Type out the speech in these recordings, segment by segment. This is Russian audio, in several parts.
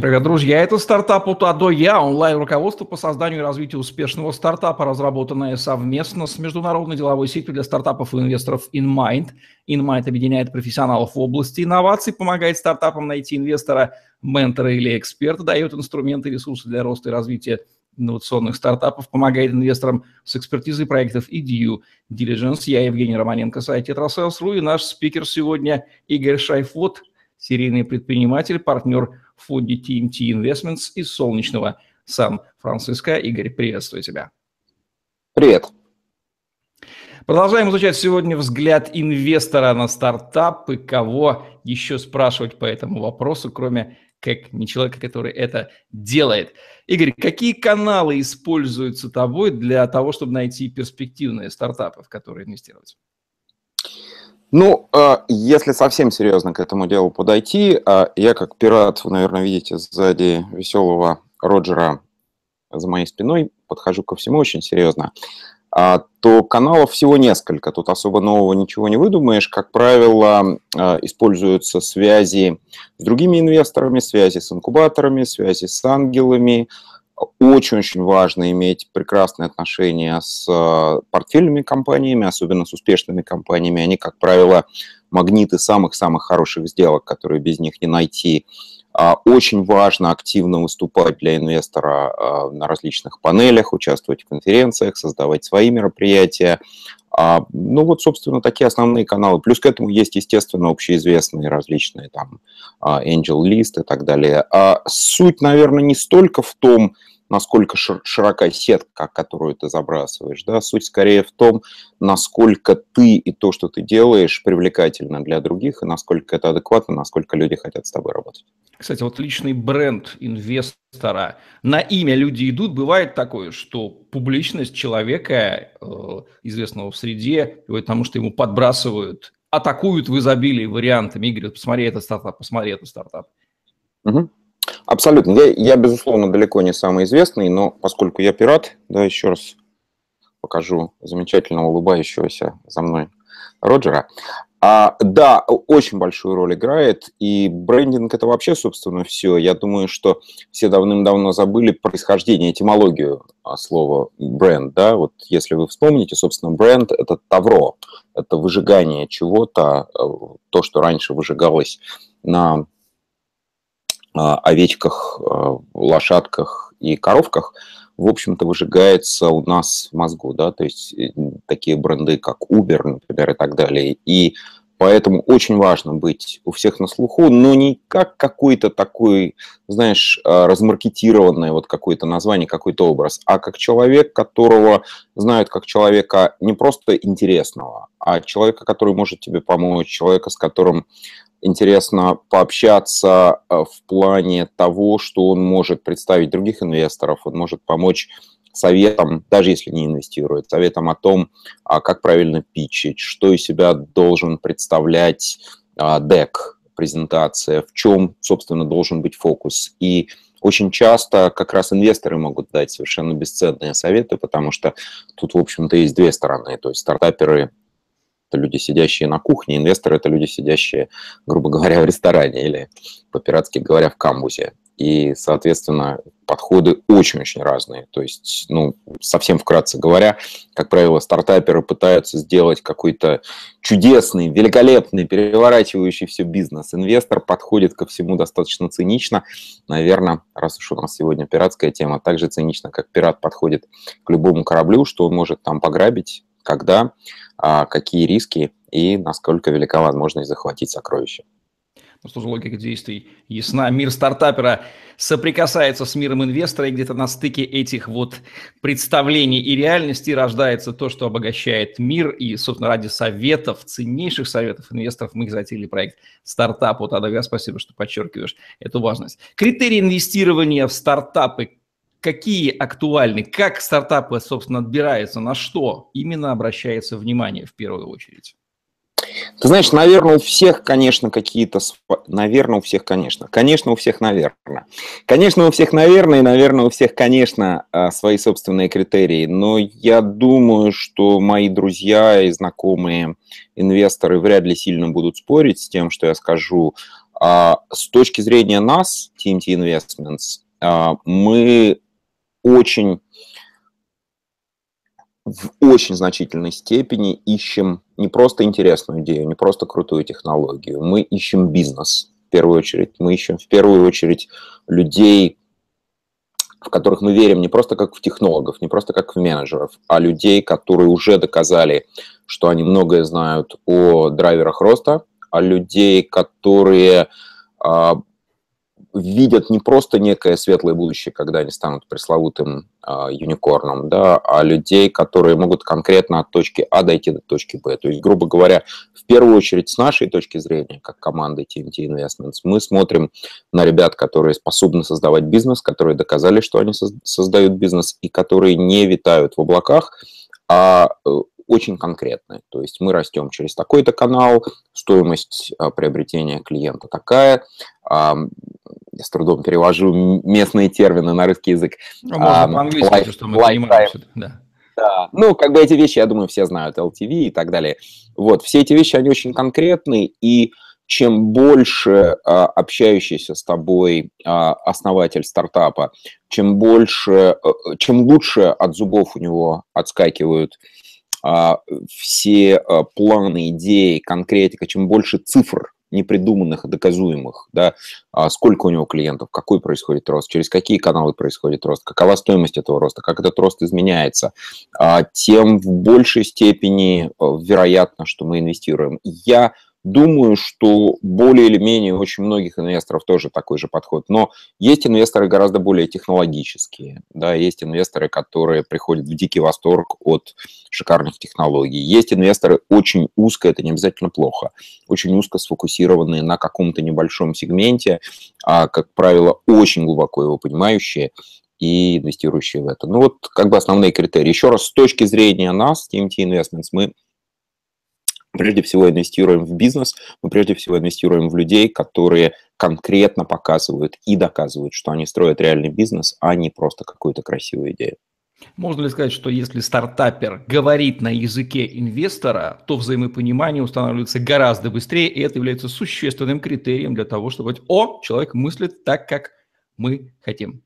Привет, друзья! Это стартап от Я, онлайн-руководство по созданию и развитию успешного стартапа, разработанное совместно с международной деловой сетью для стартапов и инвесторов InMind. InMind объединяет профессионалов в области инноваций, помогает стартапам найти инвестора, ментора или эксперта, дает инструменты и ресурсы для роста и развития инновационных стартапов, помогает инвесторам с экспертизой проектов и due diligence. Я Евгений Романенко, сайт Tetrasales.ru и наш спикер сегодня Игорь Шайфот, серийный предприниматель, партнер в фонде TMT Investments из солнечного Сан-Франциско. Игорь, приветствую тебя. Привет. Продолжаем изучать сегодня взгляд инвестора на стартап и кого еще спрашивать по этому вопросу, кроме как не человека, который это делает. Игорь, какие каналы используются тобой для того, чтобы найти перспективные стартапы, в которые инвестировать? Ну, а, если совсем серьезно к этому делу подойти, а, я как пират, вы, наверное, видите сзади веселого Роджера за моей спиной, подхожу ко всему очень серьезно, а, то каналов всего несколько. Тут особо нового ничего не выдумаешь. Как правило, используются связи с другими инвесторами, связи с инкубаторами, связи с ангелами, очень-очень важно иметь прекрасные отношения с э, портфельными компаниями, особенно с успешными компаниями. Они, как правило, магниты самых-самых хороших сделок, которые без них не найти. А, очень важно активно выступать для инвестора а, на различных панелях, участвовать в конференциях, создавать свои мероприятия. А, ну вот, собственно, такие основные каналы. Плюс к этому есть, естественно, общеизвестные различные там Angel List и так далее. Суть, наверное, не столько в том, насколько широка сетка, которую ты забрасываешь. Да? Суть скорее в том, насколько ты и то, что ты делаешь, привлекательно для других, и насколько это адекватно, насколько люди хотят с тобой работать. Кстати, вот личный бренд инвестора. На имя люди идут. Бывает такое, что публичность человека, э, известного в среде, потому что ему подбрасывают, атакуют в изобилии вариантами и говорят, посмотри это стартап, посмотри это стартап. Угу. Абсолютно. Я, я, безусловно, далеко не самый известный, но поскольку я пират, да, еще раз покажу замечательно улыбающегося за мной Роджера. А, да, очень большую роль играет, и брендинг это вообще, собственно, все. Я думаю, что все давным-давно забыли происхождение, этимологию а, слова бренд, да, вот если вы вспомните, собственно, бренд – это тавро, это выжигание чего-то, э, то, что раньше выжигалось на а, овечках, а, лошадках и коровках, в общем-то, выжигается у нас в мозгу, да, то есть э, такие бренды, как Uber, например, и так далее. И поэтому очень важно быть у всех на слуху, но не как какой-то такой, знаешь, а, размаркетированное вот какое-то название, какой-то образ, а как человек, которого знают как человека не просто интересного, а человека, который может тебе помочь, человека, с которым интересно пообщаться э, в плане того, что он может представить других инвесторов, он может помочь советом, даже если не инвестирует, советом о том, а, как правильно питчить, что из себя должен представлять а, дек, презентация, в чем, собственно, должен быть фокус. И очень часто как раз инвесторы могут дать совершенно бесценные советы, потому что тут, в общем-то, есть две стороны. То есть стартаперы это люди, сидящие на кухне, инвесторы – это люди, сидящие, грубо говоря, в ресторане или, по-пиратски говоря, в камбузе. И, соответственно, подходы очень-очень разные. То есть, ну, совсем вкратце говоря, как правило, стартаперы пытаются сделать какой-то чудесный, великолепный, переворачивающий все бизнес. Инвестор подходит ко всему достаточно цинично. Наверное, раз уж у нас сегодня пиратская тема, так же цинично, как пират подходит к любому кораблю, что он может там пограбить, когда, а, какие риски и насколько велика возможность захватить сокровища. Ну что же, логика действий ясна. Мир стартапера соприкасается с миром инвестора, и где-то на стыке этих вот представлений и реальности рождается то, что обогащает мир. И, собственно, ради советов, ценнейших советов инвесторов мы затеяли проект «Стартап». Вот, Адага, спасибо, что подчеркиваешь эту важность. Критерии инвестирования в стартапы какие актуальны, как стартапы, собственно, отбираются, на что именно обращается внимание в первую очередь? Ты знаешь, наверное, у всех, конечно, какие-то... Наверное, у всех, конечно. Конечно, у всех, наверное. Конечно, у всех, наверное, и, наверное, у всех, конечно, а, свои собственные критерии. Но я думаю, что мои друзья и знакомые инвесторы вряд ли сильно будут спорить с тем, что я скажу. А, с точки зрения нас, TMT Investments, а, мы очень в очень значительной степени ищем не просто интересную идею, не просто крутую технологию, мы ищем бизнес в первую очередь. Мы ищем в первую очередь людей, в которых мы верим не просто как в технологов, не просто как в менеджеров, а людей, которые уже доказали, что они многое знают о драйверах роста, а людей, которые а, видят не просто некое светлое будущее, когда они станут пресловутым э, юникорном, да, а людей, которые могут конкретно от точки А дойти до точки Б. То есть, грубо говоря, в первую очередь с нашей точки зрения, как команды TMT Investments, мы смотрим на ребят, которые способны создавать бизнес, которые доказали, что они создают бизнес и которые не витают в облаках, а э, очень конкретные. То есть мы растем через такой-то канал, стоимость а, приобретения клиента такая. Я с трудом перевожу местные термины на русский язык. Ну, можно по-английски, life, что мы понимаем. Да. Да. Ну, как бы эти вещи, я думаю, все знают, LTV и так далее. Вот, все эти вещи, они очень конкретные, и чем больше а, общающийся с тобой а, основатель стартапа, чем больше, а, чем лучше от зубов у него отскакивают все а, планы, идеи, конкретика, чем больше цифр непридуманных, доказуемых, да, а сколько у него клиентов, какой происходит рост, через какие каналы происходит рост, какова стоимость этого роста, как этот рост изменяется, тем в большей степени вероятно, что мы инвестируем. Я Думаю, что более или менее очень многих инвесторов тоже такой же подход. Но есть инвесторы гораздо более технологические. Да, есть инвесторы, которые приходят в дикий восторг от шикарных технологий. Есть инвесторы очень узко, это не обязательно плохо, очень узко сфокусированные на каком-то небольшом сегменте, а, как правило, очень глубоко его понимающие и инвестирующие в это. Ну вот как бы основные критерии. Еще раз, с точки зрения нас, TMT Investments, мы прежде всего инвестируем в бизнес, мы прежде всего инвестируем в людей, которые конкретно показывают и доказывают, что они строят реальный бизнес, а не просто какую-то красивую идею. Можно ли сказать, что если стартапер говорит на языке инвестора, то взаимопонимание устанавливается гораздо быстрее, и это является существенным критерием для того, чтобы о, человек мыслит так, как мы хотим.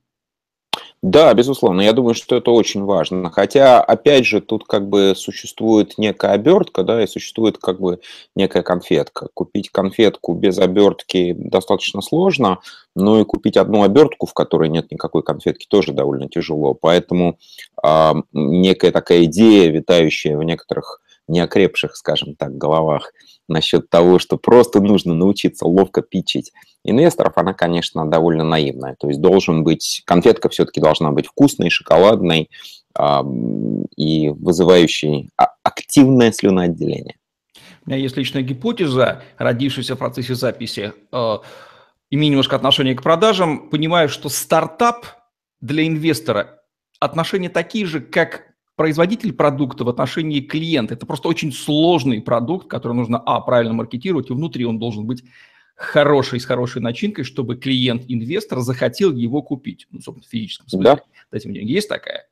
Да, безусловно, я думаю, что это очень важно. Хотя, опять же, тут как бы существует некая обертка, да, и существует как бы некая конфетка. Купить конфетку без обертки достаточно сложно, но и купить одну обертку, в которой нет никакой конфетки, тоже довольно тяжело. Поэтому э, некая такая идея, витающая в некоторых неокрепших, скажем так, головах насчет того, что просто нужно научиться ловко питчить инвесторов, она, конечно, довольно наивная. То есть должен быть, конфетка все-таки должна быть вкусной, шоколадной э, и вызывающей а, активное слюноотделение. У меня есть личная гипотеза, родившаяся в процессе записи, э, имея немножко отношение к продажам, понимаю, что стартап для инвестора отношения такие же, как производитель продукта в отношении клиента. Это просто очень сложный продукт, который нужно, а, правильно маркетировать, и внутри он должен быть хороший, с хорошей начинкой, чтобы клиент-инвестор захотел его купить. Ну, собственно, в физическом смысле. Да. Дать ему деньги. Есть такая?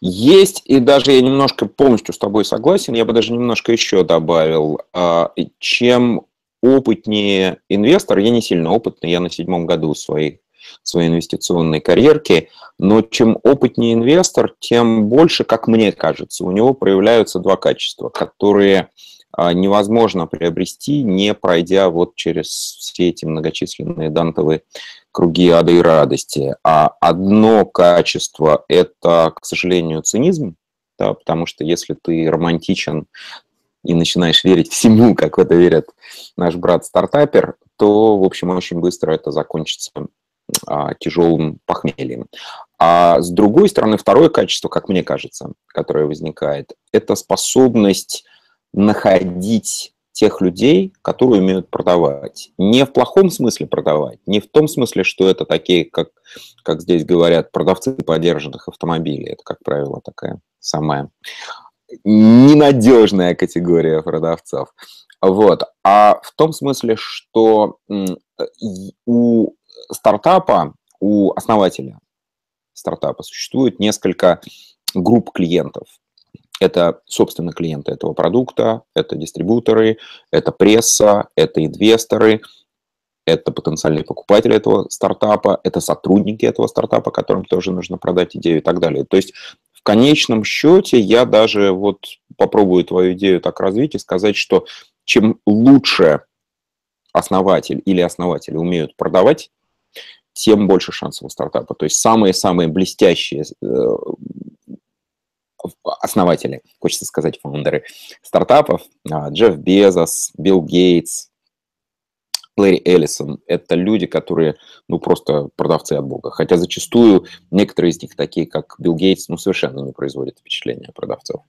Есть, и даже я немножко полностью с тобой согласен, я бы даже немножко еще добавил. А, чем опытнее инвестор, я не сильно опытный, я на седьмом году своей своей инвестиционной карьерки, но чем опытнее инвестор, тем больше, как мне кажется, у него проявляются два качества, которые а, невозможно приобрести, не пройдя вот через все эти многочисленные дантовые круги ада и радости. А одно качество – это, к сожалению, цинизм, да, потому что если ты романтичен и начинаешь верить всему, как в это верит наш брат-стартапер, то, в общем, очень быстро это закончится тяжелым похмельем. А с другой стороны, второе качество, как мне кажется, которое возникает, это способность находить тех людей, которые умеют продавать. Не в плохом смысле продавать, не в том смысле, что это такие, как, как здесь говорят, продавцы подержанных автомобилей. Это, как правило, такая самая ненадежная категория продавцов. Вот. А в том смысле, что у стартапа, у основателя стартапа существует несколько групп клиентов. Это, собственно, клиенты этого продукта, это дистрибуторы, это пресса, это инвесторы. это потенциальные покупатели этого стартапа, это сотрудники этого стартапа, которым тоже нужно продать идею и так далее. То есть в конечном счете я даже вот попробую твою идею так развить и сказать, что чем лучше основатель или основатели умеют продавать, тем больше шансов у стартапа. То есть самые-самые блестящие э, основатели, хочется сказать, фаундеры стартапов, а, Джефф Безос, Билл Гейтс, Лэри Эллисон – это люди, которые, ну, просто продавцы от бога. Хотя зачастую некоторые из них, такие как Билл Гейтс, ну, совершенно не производят впечатления продавцов.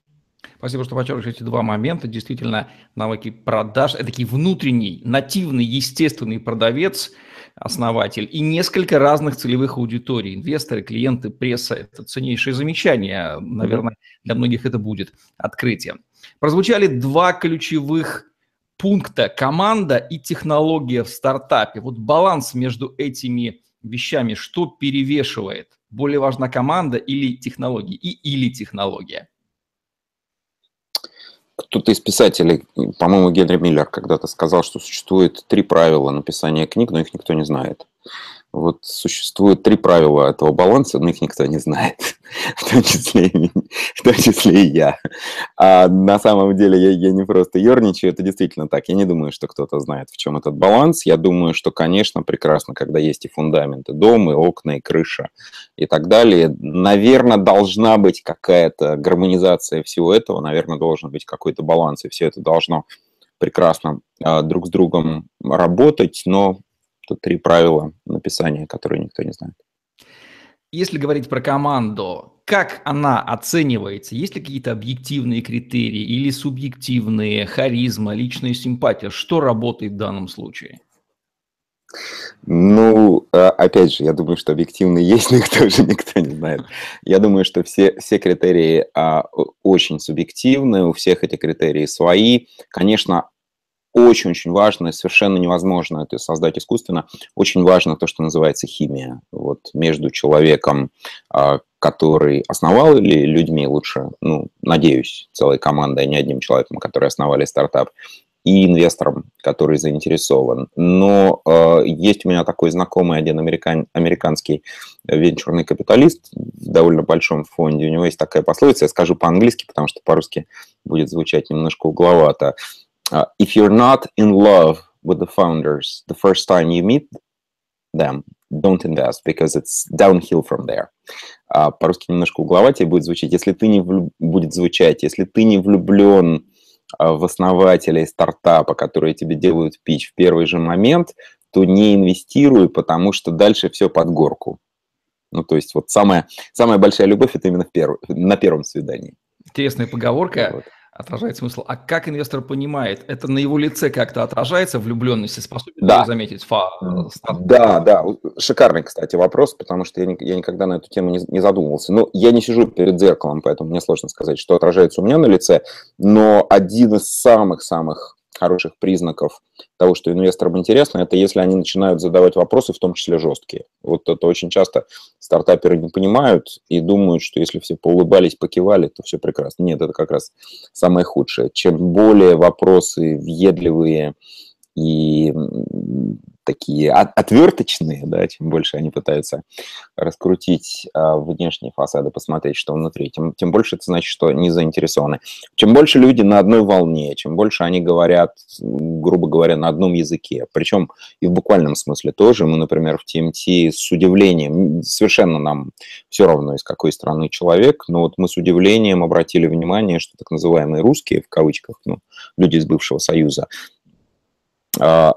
Спасибо, что подчеркиваете эти два момента. Действительно, навыки продаж – это такой внутренний, нативный, естественный продавец, основатель, и несколько разных целевых аудиторий. Инвесторы, клиенты, пресса – это ценнейшее замечание. Наверное, для многих это будет открытие. Прозвучали два ключевых пункта команда и технология в стартапе. Вот баланс между этими вещами, что перевешивает? Более важна команда или технология? И или технология? Кто-то из писателей, по-моему, Генри Миллер когда-то сказал, что существует три правила написания книг, но их никто не знает. Вот существует три правила этого баланса, но их никто не знает, в том числе, в том числе и я. А на самом деле я, я не просто ерничаю, это действительно так. Я не думаю, что кто-то знает, в чем этот баланс. Я думаю, что, конечно, прекрасно, когда есть и фундаменты, дом, и окна, и крыша, и так далее. Наверное, должна быть какая-то гармонизация всего этого, наверное, должен быть какой-то баланс, и все это должно прекрасно а, друг с другом работать, но Тут три правила написания, которые никто не знает. Если говорить про команду, как она оценивается? Есть ли какие-то объективные критерии или субъективные, харизма, личная симпатия? Что работает в данном случае? Ну, а, опять же, я думаю, что объективные есть, но их тоже никто не знает. Я думаю, что все, все критерии а, очень субъективны, у всех эти критерии свои. Конечно, очень-очень важно, совершенно невозможно это создать искусственно, очень важно то, что называется химия. Вот между человеком, а, который основал, или людьми лучше, ну, надеюсь, целой командой, а не одним человеком, который основали стартап, и инвестором, который заинтересован. Но э, есть у меня такой знакомый один американ, американский венчурный капиталист в довольно большом фонде. У него есть такая пословица, я скажу по-английски, потому что по-русски будет звучать немножко угловато. Uh, if you're not in love with the founders the first time you meet them, don't invest because it's downhill from there. Uh, по-русски немножко угловатее будет звучать. Если ты не влюб... будет звучать, если ты не влюблен uh, в основателей стартапа, которые тебе делают пич в первый же момент, то не инвестируй, потому что дальше все под горку. Ну, то есть вот самая, самая большая любовь – это именно в перв... на первом свидании. Интересная поговорка. Вот отражает смысл. А как инвестор понимает, это на его лице как-то отражается влюбленности, способен да. заметить фа Да, да, шикарный, кстати, вопрос, потому что я, я никогда на эту тему не, не задумывался. Но я не сижу перед зеркалом, поэтому мне сложно сказать, что отражается у меня на лице, но один из самых-самых хороших признаков того, что инвесторам интересно, это если они начинают задавать вопросы, в том числе жесткие. Вот это очень часто стартаперы не понимают и думают, что если все поулыбались, покивали, то все прекрасно. Нет, это как раз самое худшее. Чем более вопросы въедливые и такие отверточные, да, чем больше они пытаются раскрутить а, внешние фасады, посмотреть, что внутри, тем, тем больше это значит, что не заинтересованы. Чем больше люди на одной волне, чем больше они говорят, грубо говоря, на одном языке, причем и в буквальном смысле тоже. Мы, например, в TMT с удивлением, совершенно нам все равно, из какой страны человек, но вот мы с удивлением обратили внимание, что так называемые русские, в кавычках, ну, люди из бывшего Союза,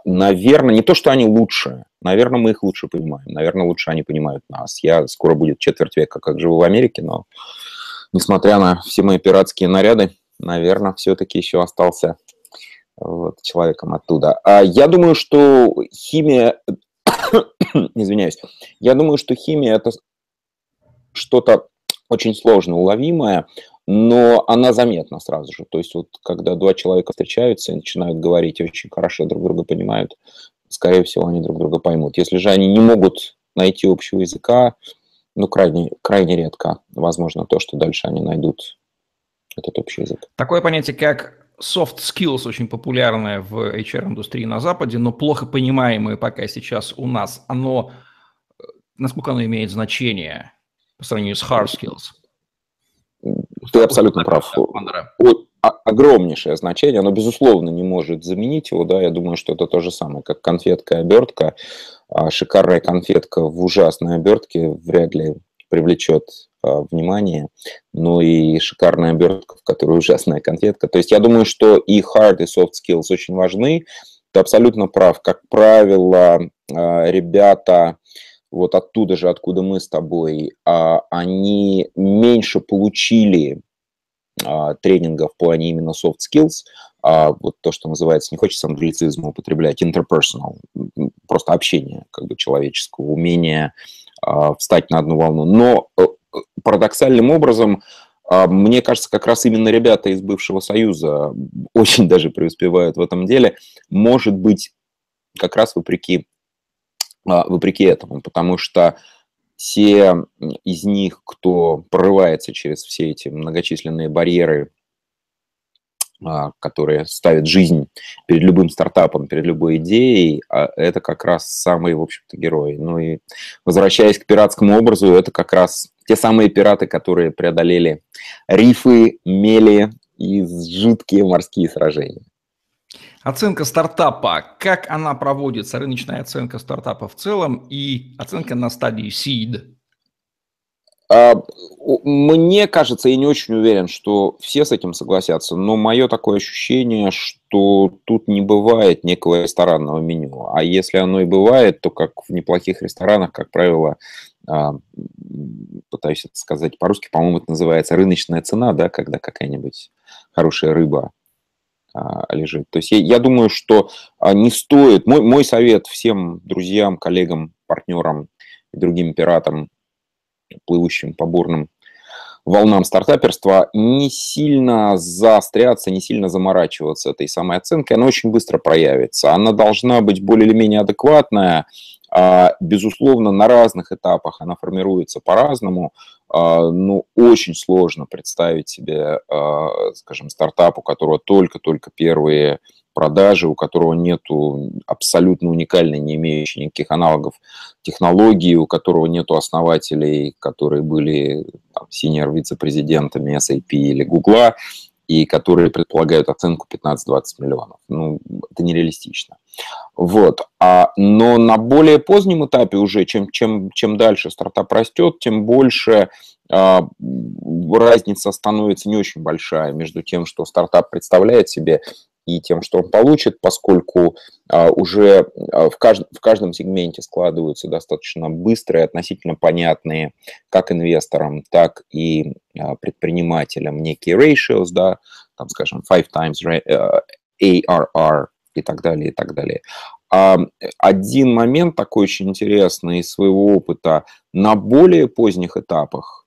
наверное, не то, что они лучше, наверное, мы их лучше понимаем, наверное, лучше они понимают нас. Я скоро будет четверть века, как живу в Америке, но несмотря на все мои пиратские наряды, наверное, все-таки еще остался вот, человеком оттуда. А я думаю, что химия, извиняюсь, я думаю, что химия это что-то очень сложно уловимое, но она заметна сразу же. То есть вот когда два человека встречаются и начинают говорить очень хорошо друг друга понимают, скорее всего, они друг друга поймут. Если же они не могут найти общего языка, ну, крайне, крайне редко возможно то, что дальше они найдут этот общий язык. Такое понятие, как soft skills очень популярное в HR-индустрии на Западе, но плохо понимаемое пока сейчас у нас. Оно, э, насколько оно имеет значение по сравнению с hard skills? Ты абсолютно прав. Огромнейшее значение, оно, безусловно, не может заменить его, да, я думаю, что это то же самое, как конфетка и обертка. А шикарная конфетка в ужасной обертке вряд ли привлечет а, внимание, но и шикарная обертка, в которой ужасная конфетка. То есть я думаю, что и hard, и soft skills очень важны. Ты абсолютно прав. Как правило, а, ребята вот оттуда же, откуда мы с тобой, а, они меньше получили тренингов в плане именно soft skills, вот то, что называется, не хочется англицизм употреблять, interpersonal, просто общение как бы человеческого, умение встать на одну волну. Но э, парадоксальным образом, а, мне кажется, как раз именно ребята из бывшего Союза очень даже преуспевают в этом деле, может быть, как раз вопреки, а, вопреки этому, потому что те из них, кто прорывается через все эти многочисленные барьеры а, которые ставят жизнь перед любым стартапом, перед любой идеей, а это как раз самые, в общем-то, герои. Ну и возвращаясь к пиратскому образу, это как раз те самые пираты, которые преодолели рифы, мели и жуткие морские сражения. Оценка стартапа. Как она проводится? Рыночная оценка стартапа в целом и оценка на стадии seed. А, мне кажется, я не очень уверен, что все с этим согласятся, но мое такое ощущение, что тут не бывает некого ресторанного меню. А если оно и бывает, то как в неплохих ресторанах, как правило, а, пытаюсь это сказать по-русски, по-моему, это называется рыночная цена, да, когда какая-нибудь хорошая рыба лежит. То есть я, я думаю, что не стоит, мой, мой совет всем друзьям, коллегам, партнерам и другим пиратам плывущим по бурным волнам стартаперства, не сильно заостряться, не сильно заморачиваться этой самой оценкой, она очень быстро проявится. Она должна быть более или менее адекватная, а, безусловно, на разных этапах она формируется по-разному, а, но очень сложно представить себе, а, скажем, стартап, у которого только-только первые продажи, у которого нет абсолютно уникальной, не имеющей никаких аналогов технологии, у которого нет основателей, которые были синер вице-президентами SAP или Гугла, и которые предполагают оценку 15-20 миллионов. Ну, это нереалистично. Вот. А, но на более позднем этапе уже, чем, чем, чем дальше стартап растет, тем больше а, разница становится не очень большая между тем, что стартап представляет себе, и тем, что он получит, поскольку а, уже а, в, кажд, в каждом сегменте складываются достаточно быстрые, относительно понятные как инвесторам, так и а, предпринимателям некие ratios, да, там, скажем, five times ARR и так далее, и так далее. Один момент такой очень интересный из своего опыта на более поздних этапах,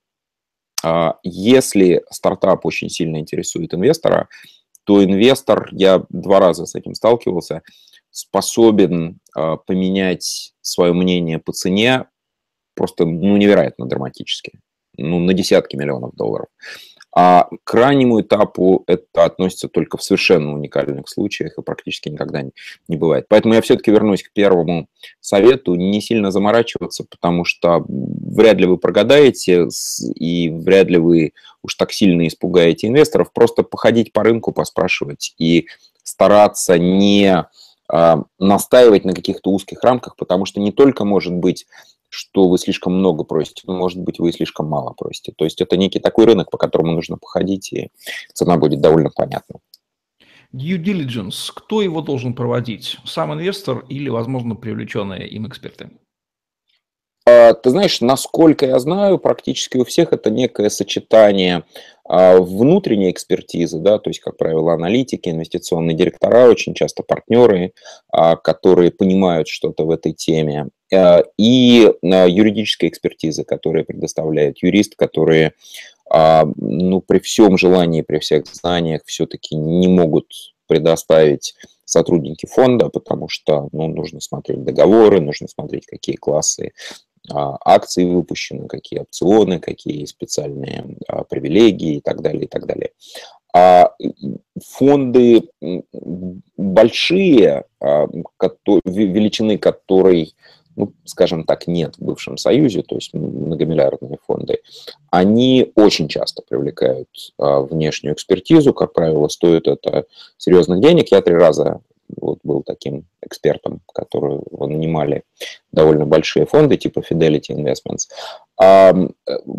если стартап очень сильно интересует инвестора, то инвестор, я два раза с этим сталкивался, способен э, поменять свое мнение по цене просто ну, невероятно драматически, ну, на десятки миллионов долларов. А к раннему этапу это относится только в совершенно уникальных случаях и практически никогда не, не бывает. Поэтому я все-таки вернусь к первому совету, не сильно заморачиваться, потому что вряд ли вы прогадаете и вряд ли вы уж так сильно испугаете инвесторов. Просто походить по рынку, поспрашивать и стараться не а, настаивать на каких-то узких рамках, потому что не только может быть что вы слишком много просите, но, может быть, вы слишком мало просите. То есть это некий такой рынок, по которому нужно походить, и цена будет довольно понятна. Due diligence, кто его должен проводить? Сам инвестор или, возможно, привлеченные им эксперты? А, ты знаешь, насколько я знаю, практически у всех это некое сочетание а, внутренней экспертизы, да, то есть, как правило, аналитики, инвестиционные директора, очень часто партнеры, а, которые понимают что-то в этой теме, и юридическая экспертиза, которая предоставляет юрист, которые ну, при всем желании, при всех знаниях все-таки не могут предоставить сотрудники фонда, потому что ну, нужно смотреть договоры, нужно смотреть, какие классы а, акции выпущены, какие опционы, какие специальные а, привилегии и так далее, и так далее. А фонды большие, а, величины которой ну, скажем так, нет в бывшем Союзе, то есть многомиллиардные фонды, они очень часто привлекают а, внешнюю экспертизу, как правило, стоит это серьезных денег. Я три раза вот был таким экспертом, которого нанимали довольно большие фонды типа Fidelity Investments. А,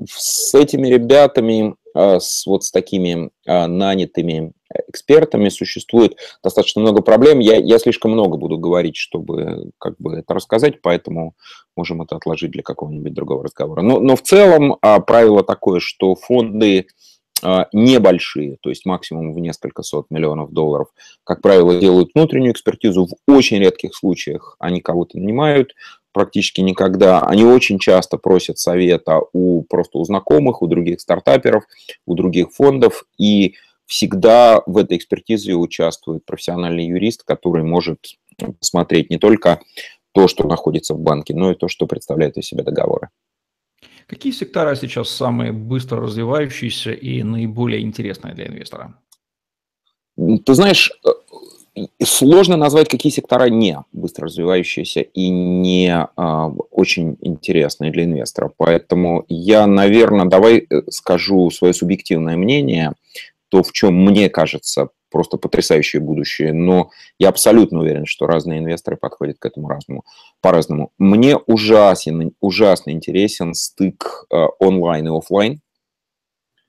с этими ребятами, а, с, вот с такими а, нанятыми экспертами существует достаточно много проблем. Я, я слишком много буду говорить, чтобы как бы это рассказать, поэтому можем это отложить для какого-нибудь другого разговора. Но, но в целом а, правило такое, что фонды небольшие, то есть максимум в несколько сот миллионов долларов, как правило, делают внутреннюю экспертизу. В очень редких случаях они кого-то нанимают, практически никогда. Они очень часто просят совета у просто у знакомых, у других стартаперов, у других фондов, и всегда в этой экспертизе участвует профессиональный юрист, который может посмотреть не только то, что находится в банке, но и то, что представляет из себя договоры. Какие сектора сейчас самые быстро развивающиеся и наиболее интересные для инвестора? Ты знаешь, э, сложно назвать, какие сектора не быстро развивающиеся и не а, очень интересные для инвестора. Поэтому я, наверное, давай э, скажу свое субъективное мнение, то, в чем мне кажется просто потрясающее будущее, но я абсолютно уверен, что разные инвесторы подходят к этому разному, по-разному. Мне ужасен, ужасно интересен стык э, онлайн и офлайн,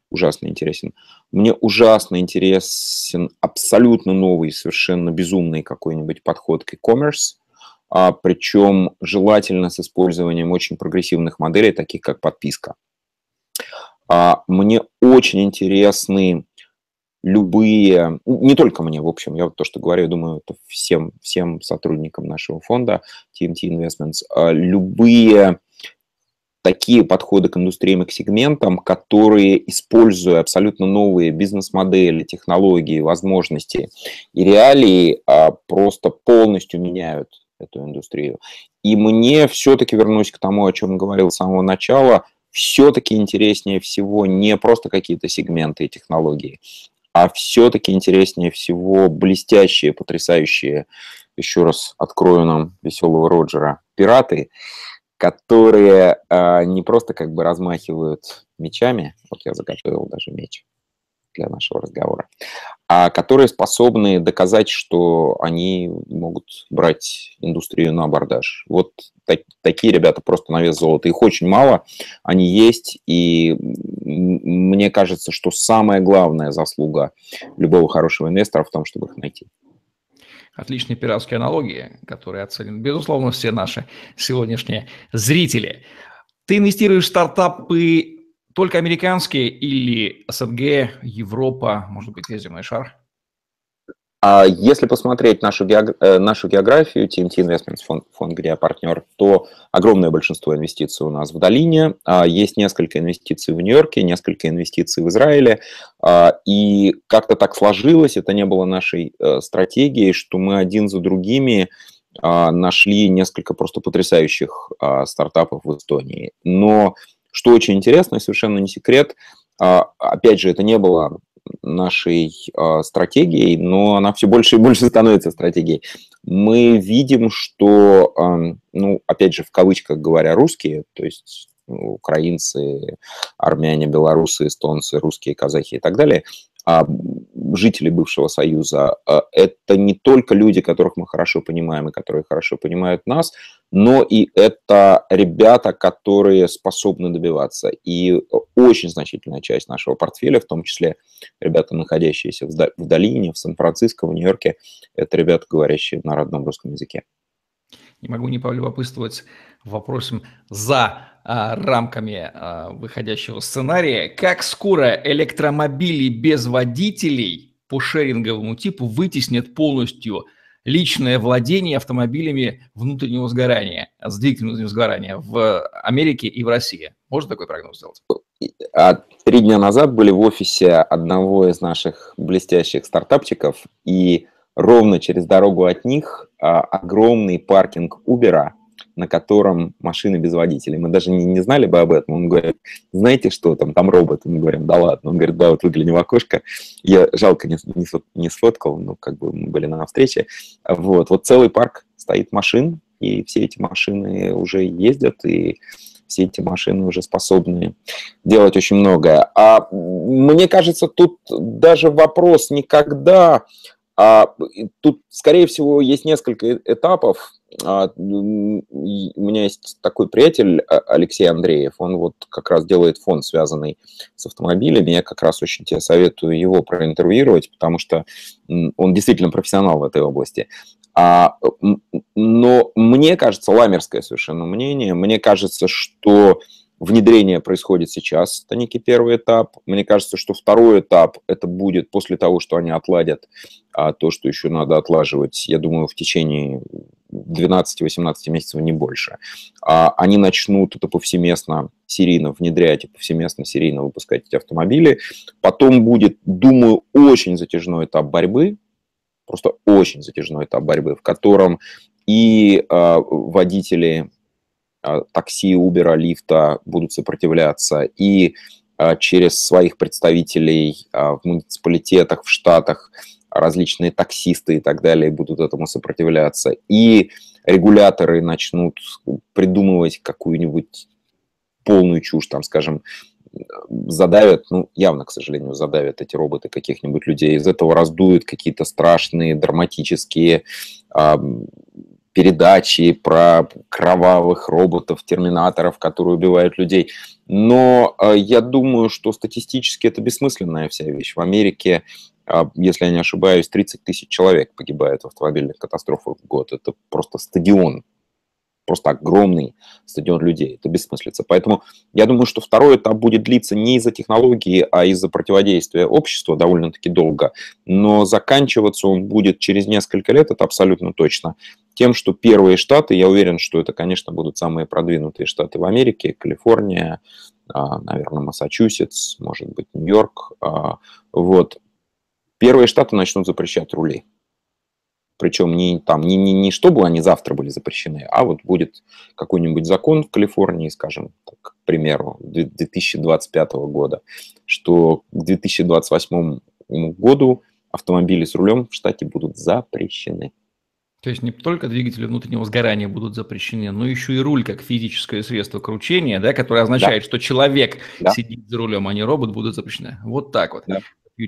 ужасно интересен. Мне ужасно интересен абсолютно новый, совершенно безумный какой-нибудь подход к e-commerce, а, причем желательно с использованием очень прогрессивных моделей, таких как подписка. А, мне очень интересны любые, не только мне, в общем, я вот то, что говорю, я думаю, это всем, всем сотрудникам нашего фонда TMT Investments, а, любые такие подходы к индустриям и к сегментам, которые, используя абсолютно новые бизнес-модели, технологии, возможности и реалии, а, просто полностью меняют эту индустрию. И мне все-таки вернусь к тому, о чем говорил с самого начала, все-таки интереснее всего не просто какие-то сегменты и технологии, а все-таки интереснее всего блестящие, потрясающие, еще раз открою нам веселого Роджера, пираты, которые э, не просто как бы размахивают мечами, вот я заготовил даже меч, для нашего разговора, а которые способны доказать, что они могут брать индустрию на абордаж. Вот так, такие ребята просто на вес золота. Их очень мало, они есть, и мне кажется, что самая главная заслуга любого хорошего инвестора в том, чтобы их найти. Отличные пиратские аналогии, которые оценят, безусловно, все наши сегодняшние зрители. Ты инвестируешь в стартапы только американские или СНГ, Европа, может быть, весь земной шар? А если посмотреть нашу, геог... Э, нашу географию, TMT Investments, фонд, фонд, где я партнер, то огромное большинство инвестиций у нас в долине, а есть несколько инвестиций в Нью-Йорке, несколько инвестиций в Израиле, а, и как-то так сложилось, это не было нашей э, стратегией, что мы один за другими а, нашли несколько просто потрясающих стартапов в Эстонии. Но что очень интересно и совершенно не секрет, а, опять же, это не было нашей а, стратегией, но она все больше и больше становится стратегией. Мы видим, что, ну, опять же, в кавычках говоря, русские, то есть украинцы, армяне, белорусы, эстонцы, русские, казахи и так далее, жители бывшего Союза, а, это не только люди, которых мы хорошо понимаем и которые хорошо понимают нас, но и это ребята, которые способны добиваться. И очень значительная часть нашего портфеля, в том числе ребята, находящиеся в долине, в Сан-Франциско, в Нью-Йорке, это ребята, говорящие на родном русском языке. Не могу не полюбопытствовать вопросом за а, рамками а, выходящего сценария. Как скоро электромобили без водителей по шеринговому типу вытеснят полностью личное владение автомобилями внутреннего сгорания, с двигателем внутреннего сгорания в Америке и в России? Можно такой прогноз сделать? А три дня назад были в офисе одного из наших блестящих стартапчиков, и ровно через дорогу от них а, огромный паркинг Uber на котором машины без водителей. Мы даже не, не знали бы об этом. Он говорит, знаете что, там, там робот. Мы говорим, да ладно. Он говорит, да, вот выгляни в окошко. Я жалко не, не, не сфоткал, но как бы мы были на встрече. Вот, вот целый парк стоит машин, и все эти машины уже ездят, и все эти машины уже способны делать очень многое. А мне кажется, тут даже вопрос не когда, а тут, скорее всего, есть несколько этапов. А, у меня есть такой приятель а, Алексей Андреев, он вот как раз делает фонд, связанный с автомобилями. Я как раз очень тебе советую его проинтервьюировать, потому что он действительно профессионал в этой области. А, но мне кажется, ламерское совершенно мнение, мне кажется, что внедрение происходит сейчас, это некий первый этап. Мне кажется, что второй этап это будет после того, что они отладят а то, что еще надо отлаживать, я думаю, в течение 12-18 месяцев, не больше. А они начнут это повсеместно серийно внедрять и повсеместно серийно выпускать эти автомобили. Потом будет, думаю, очень затяжной этап борьбы, просто очень затяжной этап борьбы, в котором и э, водители такси, Uber, лифта будут сопротивляться, и э, через своих представителей э, в муниципалитетах, в штатах различные таксисты и так далее будут этому сопротивляться, и регуляторы начнут придумывать какую-нибудь полную чушь, там, скажем, задавят, ну, явно, к сожалению, задавят эти роботы каких-нибудь людей. Из этого раздуют какие-то страшные, драматические передачи про кровавых роботов, терминаторов, которые убивают людей. Но э, я думаю, что статистически это бессмысленная вся вещь. В Америке, э, если я не ошибаюсь, 30 тысяч человек погибает в автомобильных катастрофах в год. Это просто стадион просто огромный стадион людей. Это бессмыслица. Поэтому я думаю, что второй этап будет длиться не из-за технологии, а из-за противодействия общества довольно-таки долго. Но заканчиваться он будет через несколько лет, это абсолютно точно. Тем, что первые штаты, я уверен, что это, конечно, будут самые продвинутые штаты в Америке, Калифорния, а, наверное, Массачусетс, может быть, Нью-Йорк. А, вот. Первые штаты начнут запрещать рули причем не, там, не, не, не чтобы они завтра были запрещены, а вот будет какой-нибудь закон в Калифорнии, скажем, так, к примеру, 2025 года, что к 2028 году автомобили с рулем в штате будут запрещены. То есть не только двигатели внутреннего сгорания будут запрещены, но еще и руль как физическое средство кручения, да, которое означает, да. что человек да. сидит за рулем, а не робот, будут запрещены. Вот так вот. Да.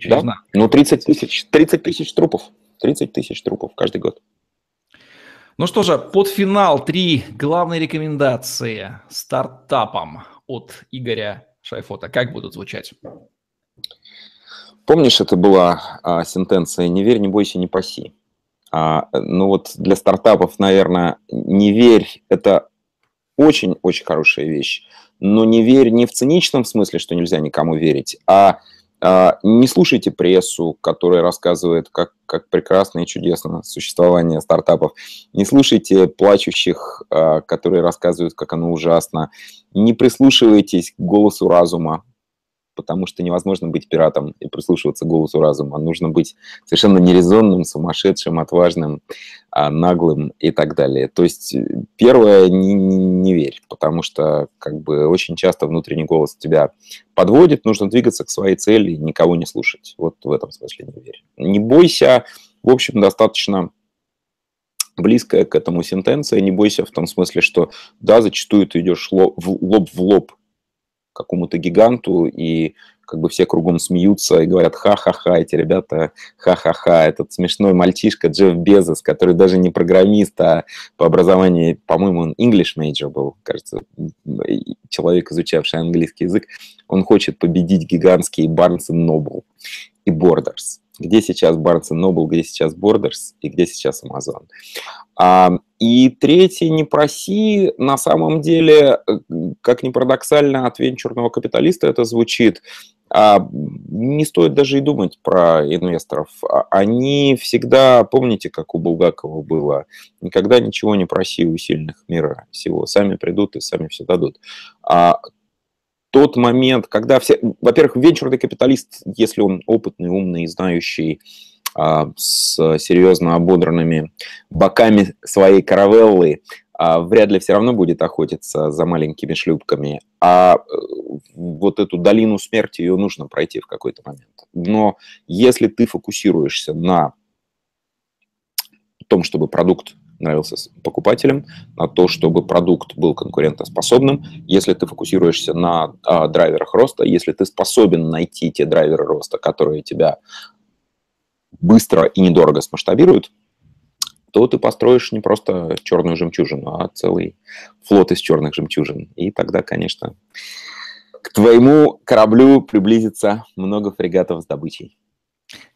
Да. Ну, 30 тысяч, 30 тысяч трупов. 30 тысяч трупов каждый год. Ну что же, под финал три главные рекомендации стартапам от Игоря Шайфота. Как будут звучать? Помнишь, это была а, сентенция «Не верь, не бойся, не паси». А, ну вот для стартапов, наверное, «Не верь» – это очень-очень хорошая вещь. Но не верь не в циничном смысле, что нельзя никому верить, а а, не слушайте прессу, которая рассказывает, как, как прекрасно и чудесно существование стартапов. Не слушайте плачущих, а, которые рассказывают, как оно ужасно. Не прислушивайтесь к голосу разума, потому что невозможно быть пиратом и прислушиваться к голосу разума. Нужно быть совершенно нерезонным, сумасшедшим, отважным, а, наглым и так далее. То есть э, первое, не, не, верь, потому что как бы очень часто внутренний голос тебя подводит, нужно двигаться к своей цели никого не слушать. Вот в этом смысле не верь. Не бойся, в общем, достаточно близкая к этому сентенция. Не бойся в том смысле, что да, зачастую ты идешь лоб в лоб какому-то гиганту, и как бы все кругом смеются и говорят ха-ха-ха, эти ребята ха-ха-ха, этот смешной мальчишка Джефф Безос, который даже не программист, а по образованию, по-моему, он English major был, кажется, человек, изучавший английский язык, он хочет победить гигантские Barnes Noble и Borders. Где сейчас Barnes Noble, где сейчас Borders и где сейчас Amazon. А, и третье, не проси, на самом деле, э, как ни парадоксально, от венчурного капиталиста это звучит, а, не стоит даже и думать про инвесторов. А, они всегда, помните, как у Булгакова было, никогда ничего не проси у сильных мира всего. Сами придут и сами все дадут. А тот момент, когда все... Во-первых, венчурный капиталист, если он опытный, умный, знающий, а, с серьезно ободранными боками своей каравеллы, вряд ли все равно будет охотиться за маленькими шлюпками, а э, вот эту долину смерти ее нужно пройти в какой-то момент. Но если ты фокусируешься на том, чтобы продукт нравился покупателям, на то, чтобы продукт был конкурентоспособным. Если ты фокусируешься на а, драйверах роста, если ты способен найти те драйверы роста, которые тебя быстро и недорого смасштабируют, то ты построишь не просто черную жемчужину, а целый флот из черных жемчужин. И тогда, конечно, к твоему кораблю приблизится много фрегатов с добычей.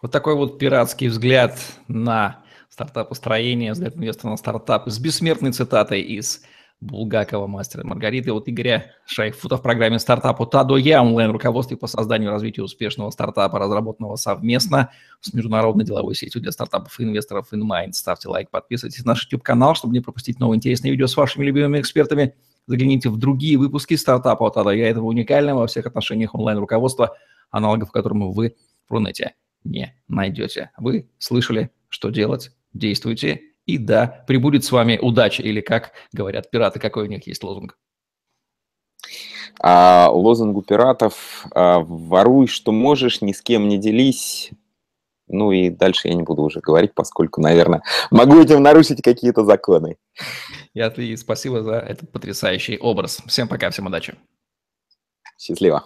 Вот такой вот пиратский взгляд на стартап-построение, взгляд инвестора на стартап с бессмертной цитатой из Булгакова, мастера Маргариты, от Игоря Шайфута в программе стартапа ТАДО Я, онлайн-руководстве по созданию и развитию успешного стартапа, разработанного совместно с международной деловой сетью для стартапов и инвесторов InMind. Ставьте лайк, подписывайтесь на наш YouTube-канал, чтобы не пропустить новые интересные видео с вашими любимыми экспертами. Загляните в другие выпуски стартапа от ТАДО Я, этого уникального во всех отношениях онлайн-руководства, аналогов которому вы в Рунете не найдете. Вы слышали, что делать действуйте, и да, прибудет с вами удача, или как говорят пираты, какой у них есть лозунг? А, лозунг у пиратов а, «Воруй, что можешь, ни с кем не делись». Ну и дальше я не буду уже говорить, поскольку, наверное, могу этим нарушить какие-то законы. Я и спасибо за этот потрясающий образ. Всем пока, всем удачи. Счастливо.